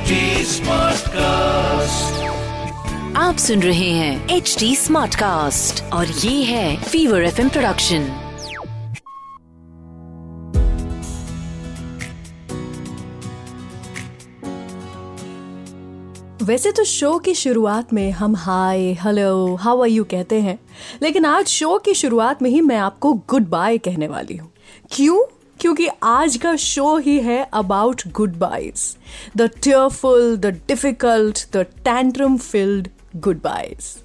HD Smartcast. आप सुन रहे हैं एच डी स्मार्ट कास्ट और ये है फीवर एफ़ प्रोडक्शन वैसे तो शो की शुरुआत में हम hi hello how are you कहते हैं लेकिन आज शो की शुरुआत में ही मैं आपको गुड बाय कहने वाली हूँ। क्यों? क्योंकि आज का शो ही है about goodbyes the tearful the difficult the tantrum filled goodbyes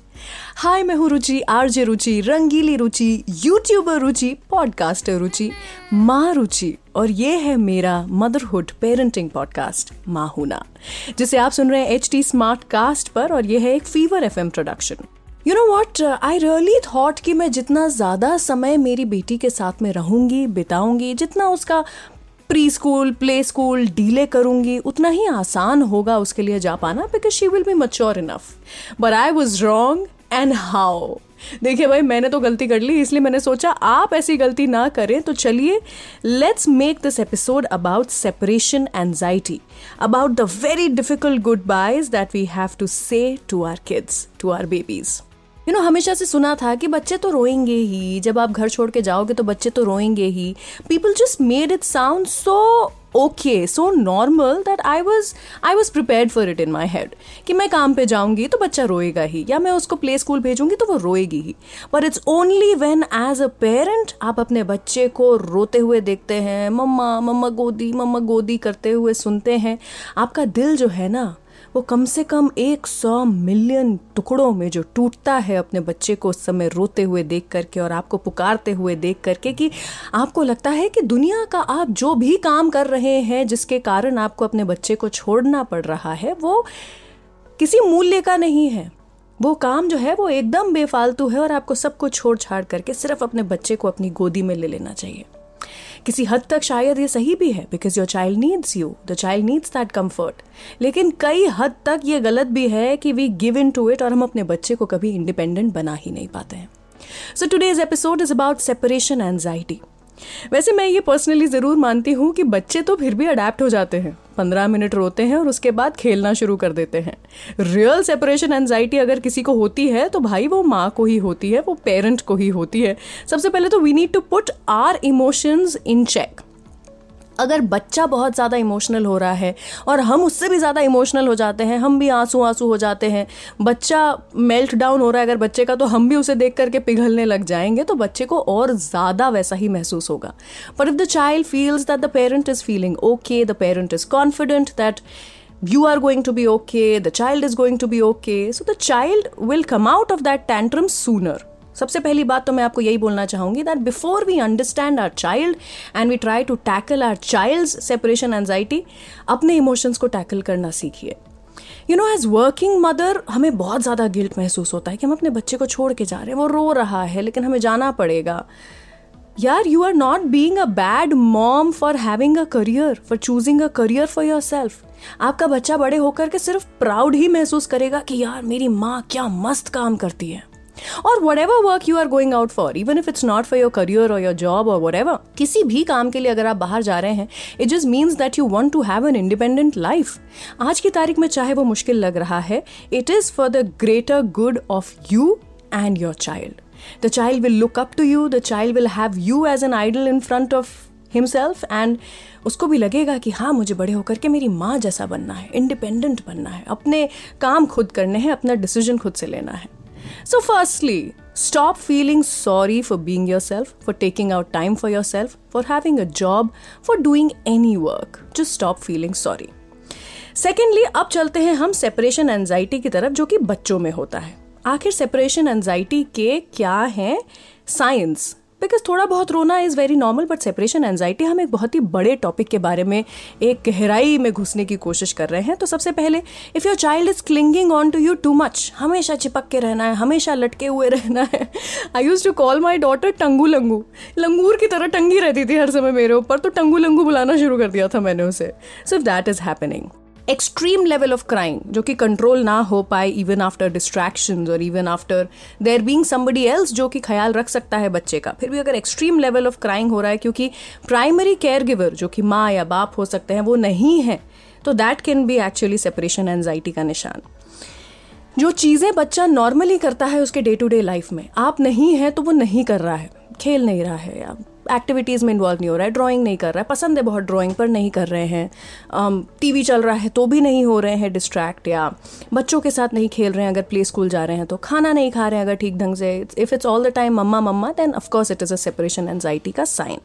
hi मैं हूँ रुचि, आरजे रुचि, रंगीली रुचि यूट्यूबर रुचि पॉडकास्टर रुचि, माँ रुचि, और ये है मेरा मदरहुड पेरेंटिंग पॉडकास्ट माँ हूना जिसे आप सुन रहे हैं एच टी स्मार्ट कास्ट पर, और ये है एक Fever FM production you know what I really thought कि मैं जितना ज़्यादा समय मेरी बेटी के साथ में रहूँगी, बिताऊँगी, जितना उसका pre school play school delay करूँगी, उतना ही आसान होगा उसके लिए जा पाना because she will be mature enough but I was wrong and how देखिए भाई, मैंने तो गलती कर ली, इसलिए मैंने सोचा आप ऐसी गलती ना करें तो चलिए let's make this episode about separation anxiety about the very difficult goodbyes that we have to say to our kids to our babies you know हमेशा से सुना था कि बच्चे तो रोएँगे ही। जब आप घर छोड़ के जाओगे तो बच्चे तो रोएँगे ही। People just made it sound so okay so normal that I was I was prepare for it in my head कि मैं काम पे जाऊँगी तो बच्चा रोएगा ही, या मैं उसको प्ले स्कूल भेजूँगी तो वो रोएगी ही। But it's only when as a parent आप अपने बच्चे को रोते हुए देखते हैं, मम्मा मम्मा गोदी मम्मा गोदी करते हुए सुनते हैं, आपका दिल जो है ना वो कम से कम एक सौ मिलियन टुकड़ों में जो टूटता है अपने बच्चे को उस समय रोते हुए देख करके और आपको पुकारते हुए देख करके कि आपको लगता है कि दुनिया का आप जो भी काम कर रहे हैं, जिसके कारण आपको अपने बच्चे को छोड़ना पड़ रहा है, वो किसी मूल्य का नहीं है। वो काम जो है, वो एकदम बेफालतू है और आपको सब कुछ छोड़ छाड़ करके सिर्फ़ अपने बच्चे को अपनी गोदी में ले लेना चाहिए। किसी हद तक शायद ये सही भी है because your child needs you the child needs that comfort लेकिन कई हद तक ये गलत भी है कि we give in to it और हम अपने बच्चे को कभी इंडिपेंडेंट बना ही नहीं पाते हैं। So today's episode is about separation anxiety वैसे मैं ये पर्सनली ज़रूर मानती हूँ कि बच्चे तो फिर भी अडेप्ट हो जाते हैं। पंद्रह मिनट रोते हैं और उसके बाद खेलना शुरू कर देते हैं। रियल सेपरेशन एनजाइटी अगर किसी को होती है तो भाई वो माँ को ही होती है, वो पेरेंट को ही होती है। सबसे पहले तो we need to put our emotions in check अगर बच्चा बहुत ज़्यादा इमोशनल हो रहा है और हम उससे भी ज़्यादा इमोशनल हो जाते हैं हम भी आँसू आँसू हो जाते हैं बच्चा मेल्ट डाउन हो रहा है अगर बच्चे का तो हम भी उसे देख करके पिघलने लग जाएँगे तो बच्चे को और ज़्यादा वैसा ही महसूस होगा पर if the child feels that the parent is feeling okay the parent is confident that you are going to be okay, the child is going to be okay. So the child will come out of that tantrum sooner. सबसे पहली बात तो मैं आपको यही बोलना चाहूँगी that before we understand our child and we try to tackle our child separation anxiety अपने इमोशंस को टैकल करना सीखिए। You know as working mother हमें बहुत ज़्यादा गिल्ट महसूस होता है कि हम अपने बच्चे को छोड़ के जा रहे हैं। वो रो रहा है, लेकिन हमें जाना पड़ेगा। यार you are not being a bad mom for having a career for choosing a career for yourself आपका बच्चा बड़े होकर के सिर्फ़ प्राउड ही महसूस करेगा कि यार, मेरी माँ क्या मस्त काम करती है। और whatever work you are going out for even if it's not for your career और योर जॉब और वट एवर किसी भी काम के लिए अगर आप बाहर जा रहे हैं it just means that you want to have an independent life आज की तारीख में चाहे वो मुश्किल लग रहा है it is for the greater good of you and your child the child will look up to you the child will have you as an idol in front of himself and उसको भी लगेगा कि हाँ मुझे बड़े होकर के मेरी माँ जैसा बनना है इंडिपेंडेंट बनना है, अपने काम खुद करने हैं, अपना डिसीज़न खुद से लेना है। So, firstly, stop feeling sorry for being yourself, for taking out time for yourself, for having a job, for doing any work. Just stop feeling sorry. Secondly अब चलते हैं हम सेपरेशन एनजाइटी की तरफ़ जो कि बच्चों में होता है आखिर सेपरेशन एनजाइटी के क्या हैं साइंस बिकॉज़ थोड़ा बहुत रोना is very normal but separation anxiety हम एक बहुत ही बड़े टॉपिक के बारे में एक गहराई में घुसने की कोशिश कर रहे हैं। तो सबसे पहले if your child is clinging on to you too much हमेशा चिपक के रहना है, हमेशा लटके हुए रहना है। I use to call my daughter टंगू लंगू लंगूर की तरह टंगी रहती थी हर समय मेरे ऊपर तो टंगू लंगू बुलाना शुरू कर दिया था मैंने उसे। So if that is happening extreme level of crime जो कि कंट्रोल ना हो पाए इवन आफ्टर डिस्ट्रैक्शन और even after there being somebody else जो कि ख्याल रख सकता है बच्चे का। फिर भी अगर एक्सट्रीम लेवल ऑफ़ क्राइम हो रहा है, क्योंकि प्राइमरी केयर गिवर जो कि माँ या बाप हो सकते हैं, वो नहीं है तो that can be actually separation anxiety का निशान। जो चीज़ें बच्चा नॉर्मली करता है उसके डे टू डे लाइफ में, आप नहीं हैं तो वो नहीं कर रहा है, खेल नहीं रहा है या एक्टिविटीज़ में इन्वॉल्व नहीं हो रहा है ड्राइंग नहीं कर रहा है पसंद है बहुत ड्राइंग पर नहीं कर रहे हैं। टीवी um, चल रहा है तो भी नहीं हो रहे हैं डिस्ट्रैक्ट या बच्चों के साथ नहीं खेल रहे हैं अगर प्ले स्कूल जा रहे हैं तो खाना नहीं खा रहे हैं अगर ठीक ढंग से। If it's all the time mamma mamma then of course it is a separation anxiety का साइन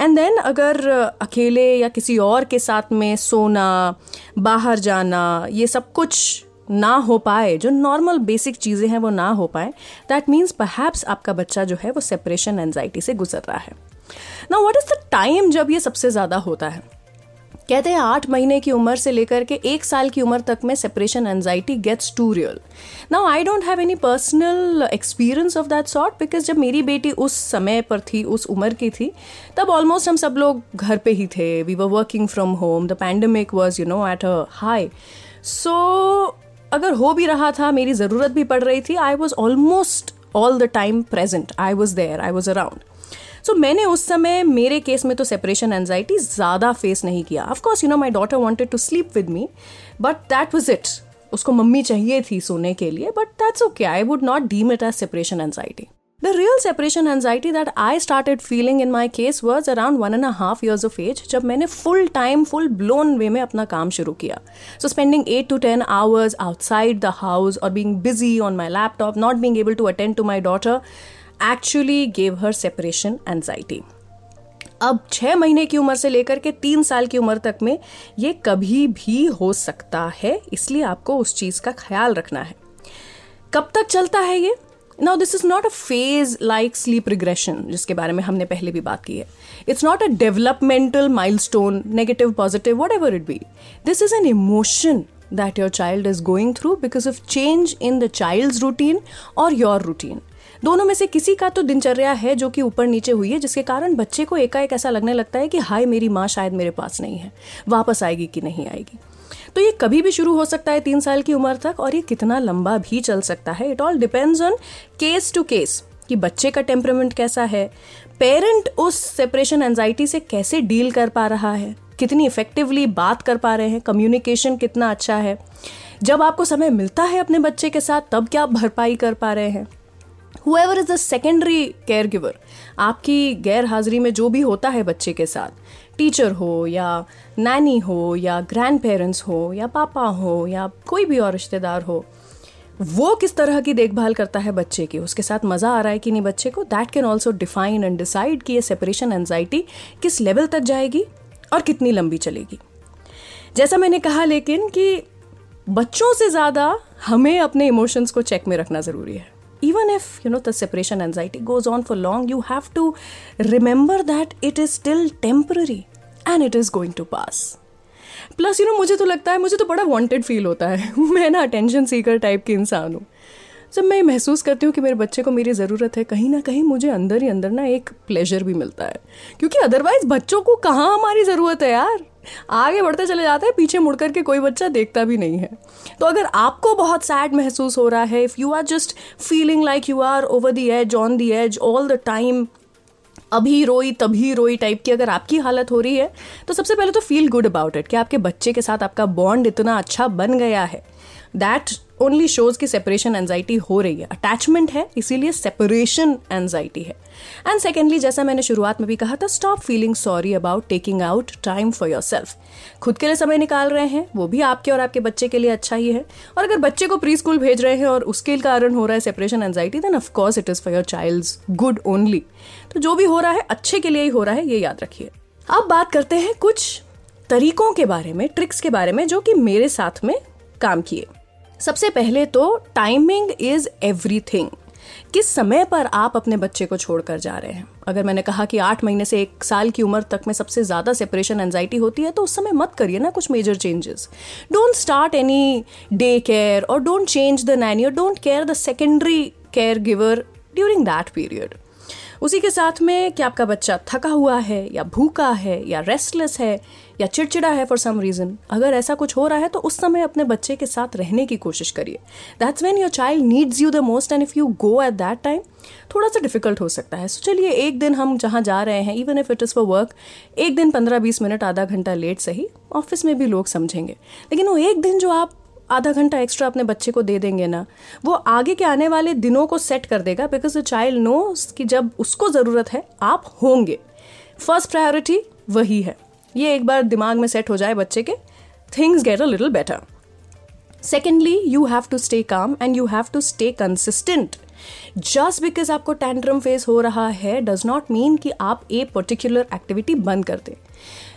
एंड देन अगर अकेले या किसी और के साथ में सोना बाहर जाना ये सब कुछ ना हो पाए, जो नॉर्मल बेसिक चीज़ें हैं, वो ना हो पाए दैट मीन्स परहैप्स आपका बच्चा जो है, वो सेपरेशन एनजाइटी से गुजर रहा है। ना वॉट इज़ द टाइम जब ये सबसे ज़्यादा होता है? कहते हैं आठ महीने की उम्र से लेकर के एक साल की उम्र तक में separation anxiety gets to real now I don't have any personal experience of that sort because जब मेरी बेटी उस समय पर थी, उस उम्र की थी, तब ऑलमोस्ट हम सब लोग घर पे ही थे। We were working from home the pandemic was you know at a high so अगर हो भी रहा था, मेरी ज़रूरत भी पड़ रही थी I was almost all the time present I was there I was around so मैंने उस समय, मेरे केस में तो सेपरेशन एनजाइटी ज़्यादा फेस नहीं किया. Of course you know my daughter wanted to sleep with me but that was it उसको मम्मी चाहिए थी सोने के लिए but that's okay I would not deem it as separation anxiety The real separation anxiety that I started feeling in my case was around one and a half years of age जब मैंने full time full blown way में अपना काम शुरू किया so spending 8 to 10 hours outside the house or being busy on my laptop not being able to attend to my daughter actually gave her separation anxiety अब छः महीने की उम्र से लेकर के तीन साल की उम्र तक में ये कभी भी हो सकता है इसलिए आपको उस चीज़ का ख्याल रखना है कब तक चलता है ये now this is not a phase like sleep regression जिसके बारे में हमने पहले भी बात की है। It's not a developmental milestone negative positive whatever it be this is an emotion that your child is going through because of change in the child routine और योर रूटीन दोनों में से किसी का तो दिनचर्या है जो कि ऊपर नीचे हुई है, जिसके कारण बच्चे को एकाएक ऐसा लगने लगता है कि, हाय, मेरी माँ शायद मेरे पास नहीं है। वापस आएगी कि नहीं आएगी? तो ये कभी भी शुरू हो सकता है तीन साल की उम्र तक और ये कितना लंबा भी चल सकता है। It all depends on case to case कि बच्चे का टेम्परमेंट कैसा है। पेरेंट उस सेपरेशन एनजाइटी से कैसे डील कर पा रहा है। कितनी इफेक्टिवली बात कर पा रहे हैं। कम्युनिकेशन कितना अच्छा है। जब आपको समय मिलता है अपने बच्चे के साथ, तब क्या आप भरपाई कर पा रहे हैं। However is the secondary caregiver आपकी गैर हाजिरी में जो भी होता है बच्चे के साथ टीचर हो या नैनी हो या ग्रैंड पेरेंट्स हो या पापा हो या कोई भी और रिश्तेदार हो, वो किस तरह की देखभाल करता है बच्चे की? उसके साथ मज़ा आ रहा है कि नहीं बच्चे को? That can also define and decide कि ये सेपरेशन एनजाइटी किस लेवल तक जाएगी और कितनी लंबी चलेगी। जैसा मैंने कहा लेकिन कि बच्चों से ज़्यादा हमें अपने इमोशंस को चेक में रखना ज़रूरी है। Even if, you know, the separation anxiety goes on for long, you have to remember that it is still temporary and it is going to pass. Plus you know मुझे तो लगता है, मुझे तो बड़ा वांटेड फील होता है। मैं ना अटेंशन सीकर टाइप की इंसान हूँ। जब मैं महसूस करती हूँ कि मेरे बच्चे को मेरी ज़रूरत है, कहीं ना कहीं मुझे अंदर ही अंदर ना एक प्लेजर भी मिलता है। क्योंकि अदरवाइज़ बच्चों को कहाँ हमारी ज़रूरत है यार? आगे बढ़ते चले जाते हैं, पीछे मुड़ करके कोई बच्चा देखता भी नहीं है। तो अगर आपको बहुत सैड महसूस हो रहा है if you are just feeling like you are over the edge on the edge all the time अभी रोई, तभी रोई टाइप की अगर आपकी हालत हो रही है तो सबसे पहले तो फील गुड अबाउट इट कि आपके बच्चे के साथ आपका बॉन्ड इतना अच्छा बन गया है। दैट ओनली शोज़ की सेपरेशन एनजाइटी हो रही है। अटैचमेंट है, इसीलिए सेपरेशन एनजाइटी है। एंड सेकेंडली जैसा मैंने शुरुआत में भी कहा था stop feeling sorry about taking out time for yourself खुद के लिए समय निकाल रहे हैं, वो भी आपके और आपके बच्चे के लिए अच्छा ही है। और अगर बच्चे को प्री स्कूल भेज रहे हैं और उसके कारण हो रहा है separation anxiety then of course it is for your child good only तो जो भी हो रहा है, अच्छे के लिए ही हो रहा है, ये याद रखिए। अब बात करते हैं कुछ तरीकों के बारे में ट्रिक्स के बारे में, जो कि मेरे साथ में काम किए। सबसे पहले तो टाइमिंग इज़ एवरीथिंग किस समय पर आप अपने बच्चे को छोड़कर जा रहे हैं? अगर मैंने कहा कि आठ महीने से एक साल की उम्र तक में सबसे ज़्यादा सेपरेशन एनजाइटी होती है तो उस समय मत करिए ना कुछ major changes don't start any daycare और डोंट चेंज द नैनी और don't care the secondary caregiver during that period उसी के साथ में कि आपका बच्चा थका हुआ है या भूखा है या रेस्टलेस है या चिड़चिड़ा है फॉर सम रीज़न अगर ऐसा कुछ हो रहा है तो उस समय अपने बच्चे के साथ रहने की कोशिश करिए। That's when your child needs you the most and if you go at that time थोड़ा सा डिफ़िकल्ट हो सकता है। सो चलिए, एक दिन हम जहाँ जा रहे हैं even if it is for work एक दिन पंद्रह बीस मिनट, आधा घंटा लेट सही? ऑफ़िस में भी लोग समझेंगे। लेकिन वो एक दिन जो आप आधा घंटा एक्स्ट्रा अपने बच्चे को दे देंगे ना, वो आगे के आने वाले दिनों को सेट कर देगा बिकॉज़ द चाइल्ड नोस कि जब उसको ज़रूरत है, आप होंगे। फ़र्स्ट प्रायोरिटी वही है। ये एक बार दिमाग में सेट हो जाए बच्चे के things get a little better secondly you have to stay calm and you have to stay consistent just because आपको टेंड्रम फेस हो रहा है डज नॉट मीन कि आप ए पर्टिकुलर एक्टिविटी बंद कर दें।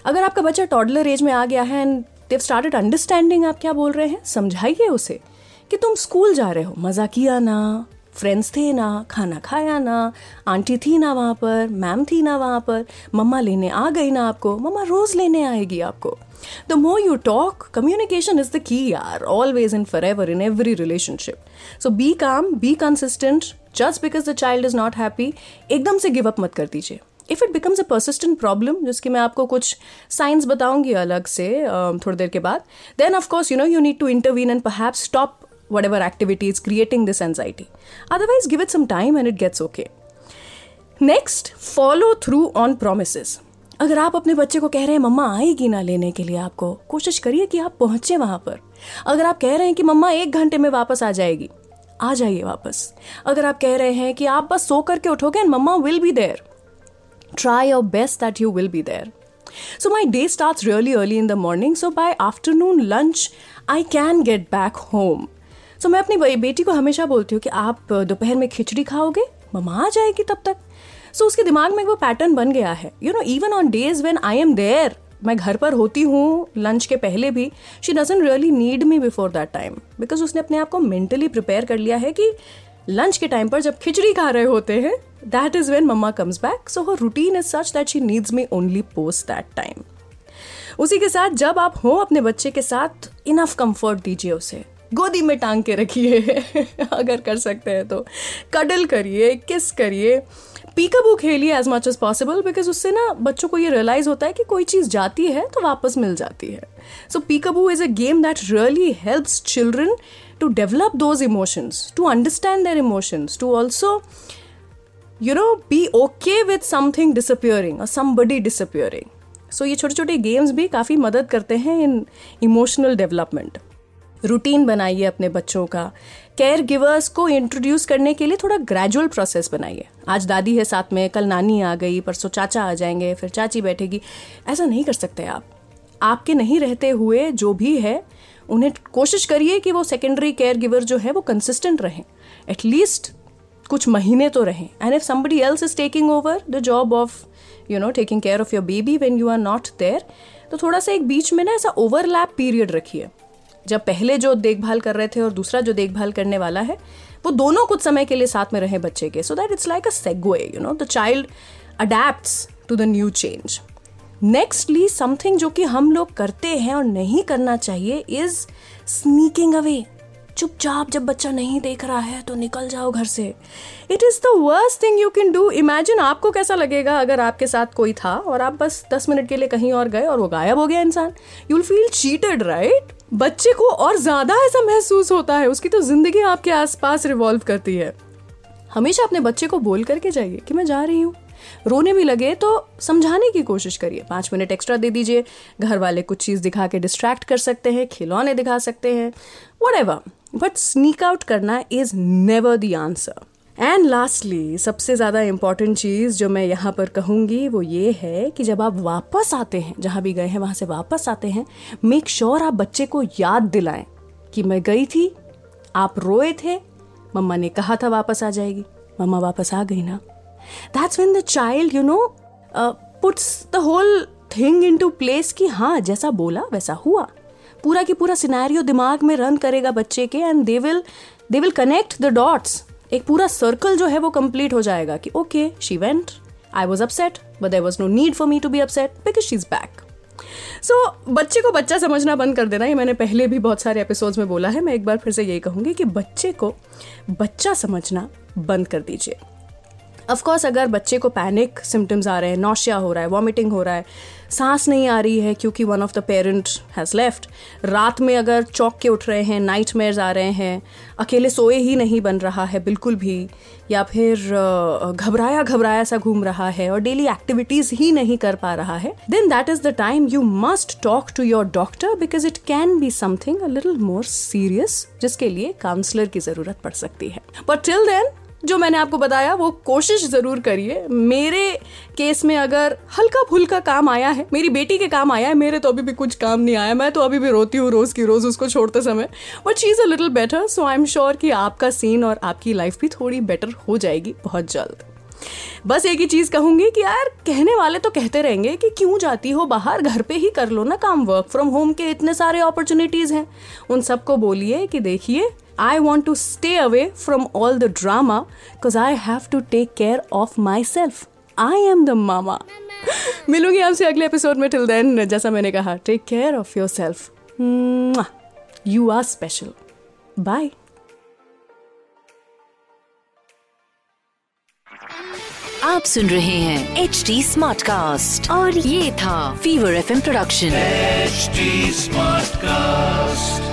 अगर आपका बच्चा टॉडलर एज में आ गया है एंड देव स्टार्टेड अंडरस्टैंडिंग आप क्या बोल रहे हैं। समझाइए उसे कि तुम स्कूल जा रहे हो। मज़ा किया ना फ्रेंड्स थे ना, खाना खाया ना, आंटी थी ना वहाँ पर मैम थी ना वहाँ पर, मम्मा लेने आ गई ना आपको, मम्मा रोज़ लेने आएगी आपको। The more you talk communication is the key are always in forever in every relationship so be calm be consistent just because the child is not happy एकदम से गिव अप मत कर दीजिए। If it becomes a persistent problem जिसकी मैं आपको कुछ science बताऊँगी अलग से थोड़ी देर के बाद then of course you know you need to intervene and perhaps stop whatever activity is creating this anxiety otherwise give it some time and it gets okay next follow through on promise अगर आप अपने बच्चे को कह रहे हैं, मम्मा, आएगी ना लेने के लिए आपको, कोशिश करिए कि आप पहुँचे वहाँ पर. अगर आप कह रहे हैं कि, मम्मा, एक घंटे में वापस आ जाएगी, आ जाइए वापस. अगर आप कह रहे हैं कि, आप बस सो करके उठोगे and mama will be there try your best that you will be there. So my day starts really early in the morning. So by afternoon lunch, I can get back home. So मैं अपनी बेटी को हमेशा बोलती हूँ कि आप दोपहर में खिचड़ी खाओगे ममा आ जाएगी तब तक सो so, उसके दिमाग में वो पैटर्न बन गया है you know even on days when I am there मैं घर पर होती हूँ लंच के पहले भी she doesn't really need me before that time because उसने अपने आप को मेंटली प्रिपेयर कर लिया है कि लंच के टाइम पर जब खिचड़ी खा रहे होते हैं that is when mama comes back so her routine is such that she needs me only post that time उसी के साथ जब आप हो अपने बच्चे के साथ इनफ कंफर्ट दीजिए उसे. गोदी में टांग के रखिए, अगर कर सकते हैं तो. कडल करिए किस करिए. पीकाबू खेलिए as much as possible because उससे ना बच्चों को ये रियलाइज़ होता है कि कोई चीज़ जाती है तो वापस मिल जाती है. So peekaboo is a game that really helps children to develop those emotions, to understand their emotions, to also, you know, be okay with something disappearing or somebody disappearing. So so, ये छोटे छोटे games भी काफ़ी मदद करते हैं इन emotional development routine बनाइए अपने बच्चों का। केयर गिवर्स को इंट्रोड्यूस करने के लिए थोड़ा ग्रेजुअल प्रोसेस बनाइए। आज दादी है साथ में कल नानी आ गई परसों चाचा आ जाएँगे फिर चाची बैठेगी। ऐसा नहीं कर सकते आप। आपके नहीं रहते हुए जो भी है उन्हें कोशिश करिए कि वो सेकेंडरी केयर गिवर जो है, वो कंसिस्टेंट रहें। एटलीस्ट कुछ महीने तो रहें। And if somebody else is taking over the job of you know taking care of your baby when you are not there तो थोड़ा सा एक बीच में ना ऐसा ओवरलैप पीरियड रखिए। जब पहले जो देखभाल कर रहे थे और दूसरा जो देखभाल करने वाला है, वो दोनों कुछ समय के लिए साथ में रहे बच्चे के। So that it's like a segue you know the child adapt to the new change nextly something जो कि हम लोग करते हैं और नहीं करना चाहिए इज़ स्नीकिंग अवे चुपचाप जब बच्चा नहीं देख रहा है तो निकल जाओ घर से। It is the worst thing you can do imagine आपको कैसा लगेगा अगर आपके साथ कोई था और आप बस दस मिनट के लिए कहीं और गए और वो गायब हो गया इंसान। You will feel cheated right बच्चे को और ज़्यादा ऐसा महसूस होता है। उसकी तो ज़िंदगी आपके आसपास रिवॉल्व करती है। हमेशा अपने बच्चे को बोल करके जाइए कि मैं जा रही हूँ। रोने भी लगे तो समझाने की कोशिश करिए। पाँच मिनट एक्स्ट्रा दे दीजिए। घर वाले कुछ चीज़ दिखा के डिस्ट्रैक्ट कर सकते हैं, खिलौने दिखा सकते हैं वट बट स्नीक आउट करना is never the answer and lastly सबसे ज़्यादा इंपॉर्टेंट चीज़ जो मैं यहाँ पर कहूँगी, वो ये है कि जब आप वापस आते हैं, जहाँ भी गए हैं, वहाँ से वापस आते हैं मेक श्योर sure आप बच्चे को याद दिलाएँ कि मैं गई थी, आप रोए थे, मम्मा ने कहा था वापस आ जाएगी, मम्मा वापस आ गई ना। That's when the child you know puts the whole thing into place कि हाँ जैसा बोला, वैसा हुआ। पूरा की पूरा सिनेरियो दिमाग में रन करेगा बच्चे के and they will they will connect the dots एक पूरा सर्कल जो है वो कंप्लीट हो जाएगा कि okay she went I was upset but there was no need for me to be upset because she is back so बच्चे को बच्चा समझना बंद कर देना, ये मैंने पहले भी बहुत सारे एपिसोड्स में बोला है। मैं एक बार फिर से यही कहूँगी कि बच्चे को बच्चा समझना बंद कर दीजिए। ऑफकोर्स अगर बच्चे को पैनिक सिम्टम्स आ रहे हैं नौशिया हो रहा है वॉमिटिंग हो रहा है, सांस नहीं आ रही है क्योंकि one of the parent has left रात में अगर चौक के उठ रहे हैं नाइट आ रहे हैं, अकेले सोए ही नहीं बन रहा है बिल्कुल भी, या फिर घबराया घबराया सा घूम रहा है और डेली एक्टिविटीज़ ही नहीं कर पा रहा है then that is the time you must talk to your doctor because it can be something a little more serious जिसके लिए काउंसलर की ज़रूरत पड़ सकती है। बट टिल देन जो मैंने आपको बताया, वो कोशिश ज़रूर करिए। मेरे केस में अगर हल्का फुल्का काम आया है, मेरी बेटी के काम आया है, मेरे तो अभी भी कुछ काम नहीं आया, मैं तो अभी भी रोती हूँ रोज की रोज उसको छोड़ते समय। But she is a little better so I am sure कि आपका सीन और आपकी लाइफ भी थोड़ी बेटर हो जाएगी बहुत जल्द। बस एक ही चीज़ कहूँगी कि यार, कहने वाले तो कहते रहेंगे कि क्यों जाती हो बाहर, घर पे ही कर लो ना काम वर्क फ्रॉम होम के इतने सारे अपॉर्चुनिटीज़ हैं। उन सबको बोलिए कि देखिए I want to stay away from all the drama because I have to take care of myself. I am the mama. मिलूँगी आपसे अगले एपिसोड में. टिल देन जैसा मैंने कहा take care of yourself you are special bye आप सुन रहे हैं एच डी स्मार्ट कास्ट और ये था fever F production H smart cast